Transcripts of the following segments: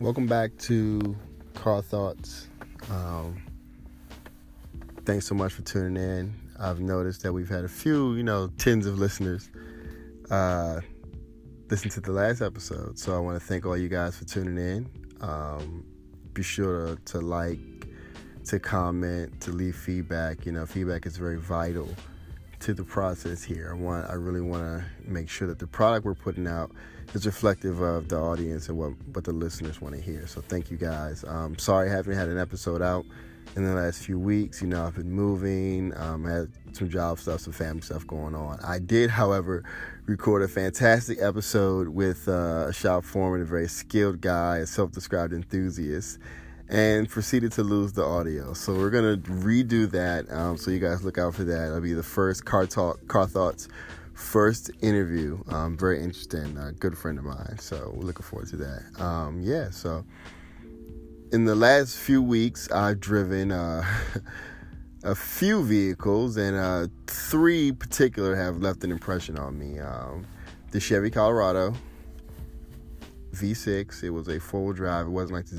welcome back to Car Thoughts. Um, thanks so much for tuning in. I've noticed that we've had a few, you know, tens of listeners uh, listen to the last episode. So I want to thank all you guys for tuning in. Um, be sure to, to like, to comment, to leave feedback. You know, feedback is very vital to the process here. I want, I really want to make sure that the product we're putting out is reflective of the audience and what, what the listeners want to hear. So thank you guys. Um, sorry I haven't had an episode out in the last few weeks. You know, I've been moving, um, I had some job stuff, some family stuff going on. I did, however, record a fantastic episode with uh, a shop foreman, a very skilled guy, a self-described enthusiast, and proceeded to lose the audio. So we're gonna redo that. Um, so you guys look out for that. It'll be the first car talk, car thoughts first interview. Um, very interesting. Good friend of mine. So we're looking forward to that. Um, yeah. So in the last few weeks, I've driven uh, a few vehicles, and uh, three particular have left an impression on me. Um, the Chevy Colorado V6. It was a four-wheel drive. It wasn't like the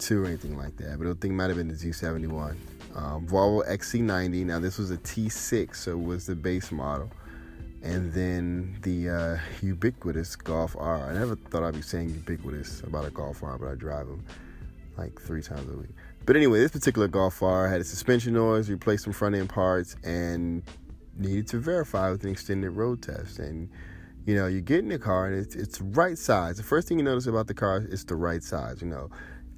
ZR2 or anything like that, but I think it might have been the Z71. Um, Volvo XC90. Now this was a T6, so it was the base model and then the uh, ubiquitous Golf R. I never thought I'd be saying ubiquitous about a Golf R, but I drive them like three times a week. But anyway, this particular Golf R had a suspension noise, replaced some front end parts, and needed to verify with an extended road test. And you know, you get in the car and it's it's right size. The first thing you notice about the car is the right size. You know,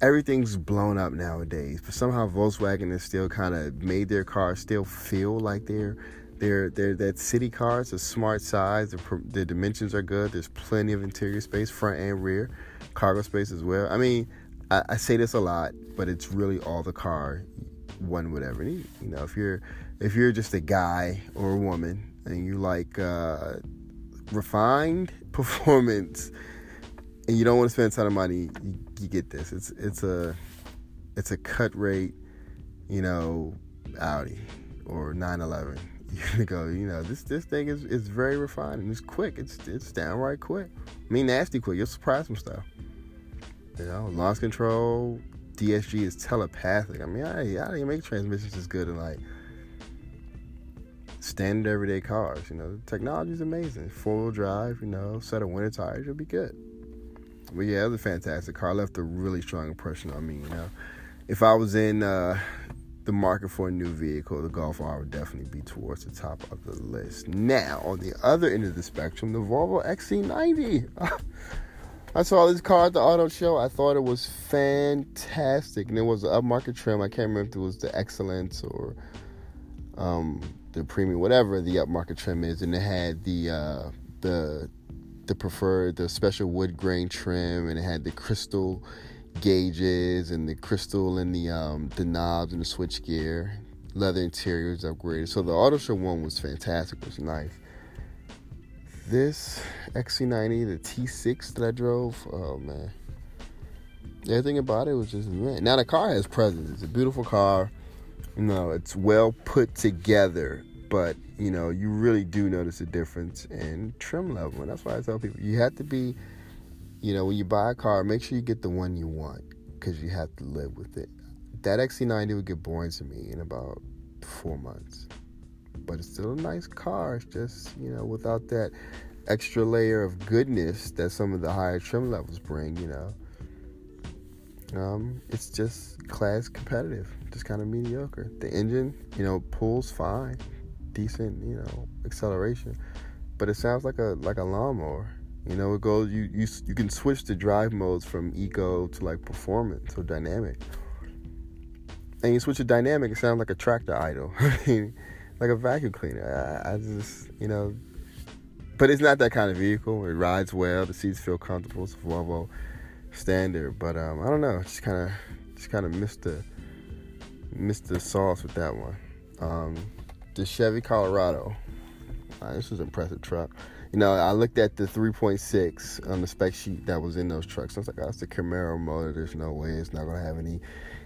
everything's blown up nowadays, but somehow Volkswagen has still kind of made their cars still feel like they're they're, they're that city car. It's a smart size. The, the dimensions are good. There's plenty of interior space, front and rear, cargo space as well. I mean, I, I say this a lot, but it's really all the car one would ever need. You know, if you're if you're just a guy or a woman and you like uh, refined performance and you don't want to spend a ton of money, you, you get this. It's it's a it's a cut rate, you know, Audi or 911 you go, you know, this this thing is, is very refined and it's quick. It's it's downright quick. I mean, nasty quick. You'll surprise some stuff. You know, launch control, DSG is telepathic. I mean, I, I didn't make transmissions as good as like standard everyday cars. You know, the technology is amazing. Four wheel drive, you know, set of winter tires, you'll be good. But yeah, it was a fantastic car. Left a really strong impression on me. You know, if I was in uh, the market for a new vehicle, the Golf R would definitely be towards the top of the list. Now, on the other end of the spectrum, the Volvo XC90. I saw this car at the auto show. I thought it was fantastic, and it was an upmarket trim. I can't remember if it was the Excellence or um, the Premium, whatever the upmarket trim is, and it had the uh, the the preferred, the special wood grain trim, and it had the crystal gauges and the crystal and the um, the knobs and the switch gear. Leather interiors upgraded. So the Auto Show one was fantastic. It was nice. This XC90, the T6 that I drove, oh man. Everything about it was just man. Now the car has presence. It's a beautiful car. You know, it's well put together, but you know, you really do notice a difference in trim level. And that's why I tell people you have to be you know, when you buy a car, make sure you get the one you want because you have to live with it. That XC90 would get boring to me in about four months, but it's still a nice car. It's just you know without that extra layer of goodness that some of the higher trim levels bring. You know, um, it's just class competitive, just kind of mediocre. The engine, you know, pulls fine, decent, you know, acceleration, but it sounds like a like a lawnmower. You know, it goes. You you you can switch the drive modes from eco to like performance or dynamic. And you switch to dynamic, it sounds like a tractor idle. Like a vacuum cleaner. I, I just you know, but it's not that kind of vehicle. It rides well. The seats feel comfortable. It's a Volvo standard, but um, I don't know. Just kind of just kind of missed the missed the sauce with that one. Um, the Chevy Colorado. Uh, this was an impressive truck you know, I looked at the 3.6 on the spec sheet that was in those trucks. I was like, oh, it's a Camaro motor. There's no way it's not gonna have any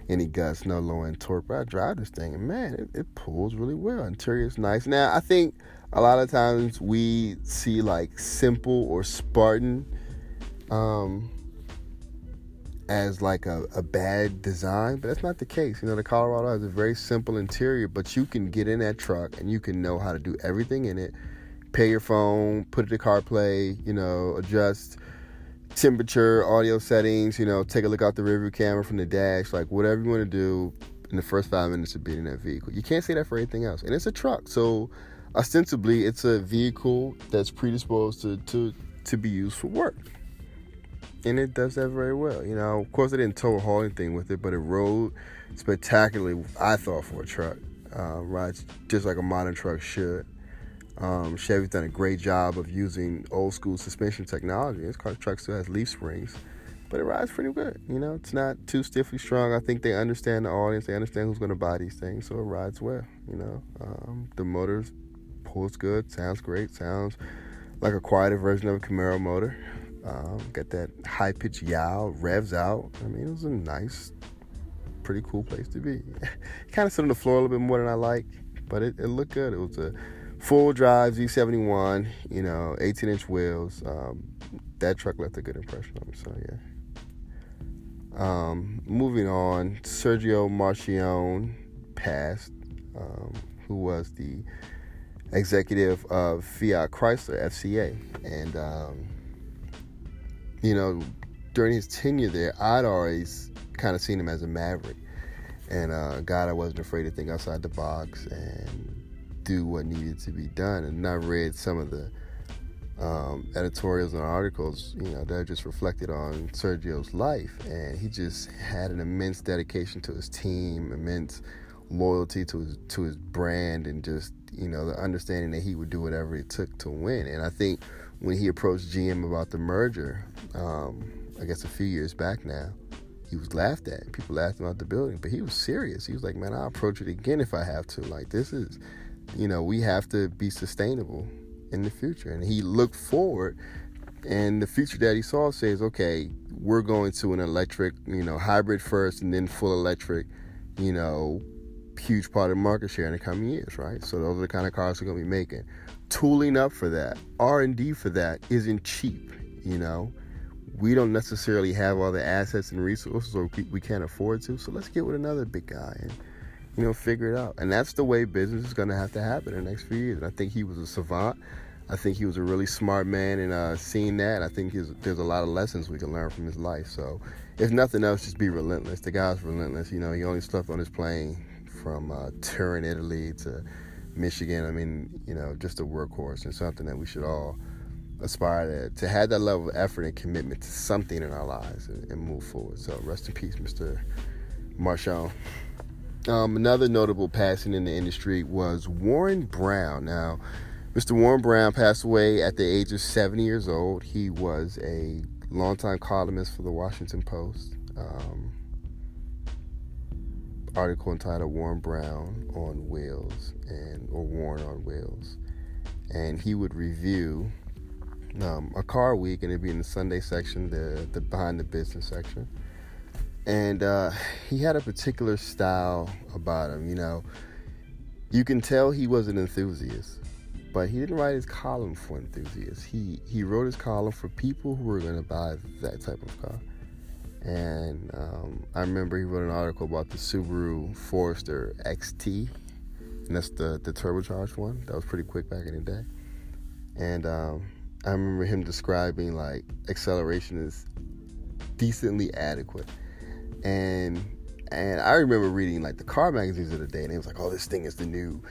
any guts, no low end torque. But I drive this thing, and man, it, it pulls really well. Interior is nice. Now, I think a lot of times we see like simple or Spartan um, as like a, a bad design, but that's not the case. You know, the Colorado has a very simple interior, but you can get in that truck and you can know how to do everything in it. Pay your phone, put it to CarPlay, you know, adjust temperature, audio settings, you know, take a look out the rearview camera from the dash, like whatever you want to do in the first five minutes of being in that vehicle. You can't say that for anything else. And it's a truck, so ostensibly it's a vehicle that's predisposed to to, to be used for work and it does that very well. You know, of course, I didn't tow or haul anything with it, but it rode spectacularly. I thought for a truck, uh, rides just like a modern truck should. Um, Chevy's done a great job of using old school suspension technology. This car truck still has leaf springs, but it rides pretty good. You know, it's not too stiffly strong. I think they understand the audience. They understand who's going to buy these things, so it rides well. You know, um, the motor pulls good, sounds great, sounds like a quieter version of a Camaro motor. Um, got that high pitched yowl, revs out. I mean, it was a nice, pretty cool place to be. kind of sit on the floor a little bit more than I like, but it, it looked good. It was a full drive Z71, you know, 18 inch wheels. Um, that truck left a good impression on me, so yeah. Um, moving on, Sergio Marchionne passed, um, who was the executive of Fiat Chrysler FCA, and um, you know, during his tenure there, I'd always kind of seen him as a maverick and uh, God, I wasn't afraid to think outside the box and do what needed to be done. And I read some of the um, editorials and articles, you know, that just reflected on Sergio's life, and he just had an immense dedication to his team, immense loyalty to his to his brand, and just you know the understanding that he would do whatever it took to win. And I think when he approached GM about the merger, um, I guess a few years back now, he was laughed at. People laughed him out the building, but he was serious. He was like, "Man, I'll approach it again if I have to. Like this is, you know, we have to be sustainable in the future." And he looked forward, and the future that he saw says, "Okay, we're going to an electric, you know, hybrid first, and then full electric, you know." Huge part of market share in the coming years, right? So those are the kind of cars we're going to be making tooling up for that, R&D for that isn't cheap, you know. We don't necessarily have all the assets and resources or we can't afford to. So let's get with another big guy and you know figure it out. And that's the way business is going to have to happen in the next few years. And I think he was a savant. I think he was a really smart man and uh, seeing that, I think there's a lot of lessons we can learn from his life. So, if nothing else, just be relentless. The guy's relentless. You know, he only slept on his plane from uh, Turin, Italy to Michigan. I mean, you know, just a workhorse and something that we should all aspire to, to have that level of effort and commitment to something in our lives and, and move forward. So rest in peace, Mr. Marchionne. Um, another notable passing in the industry was Warren Brown. Now, Mr. Warren Brown passed away at the age of 70 years old. He was a longtime columnist for the Washington Post. Um, article entitled Warren Brown on Wheels and or Warren on Wheels. And he would review um, a car week and it'd be in the Sunday section, the, the behind the business section. And uh, he had a particular style about him, you know. You can tell he was an enthusiast, but he didn't write his column for enthusiasts. He he wrote his column for people who were going to buy that type of car. And um, I remember he wrote an article about the Subaru Forester XT, and that's the the turbocharged one. That was pretty quick back in the day. And um, I remember him describing like acceleration is decently adequate. And and I remember reading like the car magazines of the day, and it was like, "Oh, this thing is the new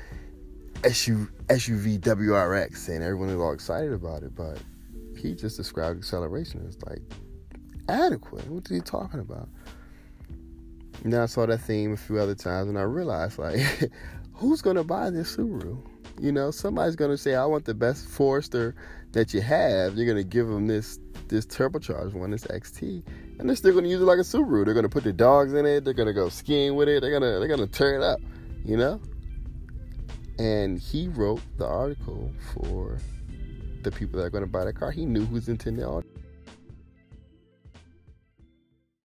SUV, SUV WRX," and everyone was all excited about it. But he just described acceleration as like adequate. What are you talking about? Now I saw that theme a few other times, and I realized like, who's gonna buy this Subaru? You know, somebody's gonna say, "I want the best Forester that you have." You're gonna give them this this turbocharged one, this XT, and they're still gonna use it like a Subaru. They're gonna put their dogs in it. They're gonna go skiing with it. They're gonna they're gonna tear it up. You know. And he wrote the article for the people that are gonna buy that car. He knew who's intended audience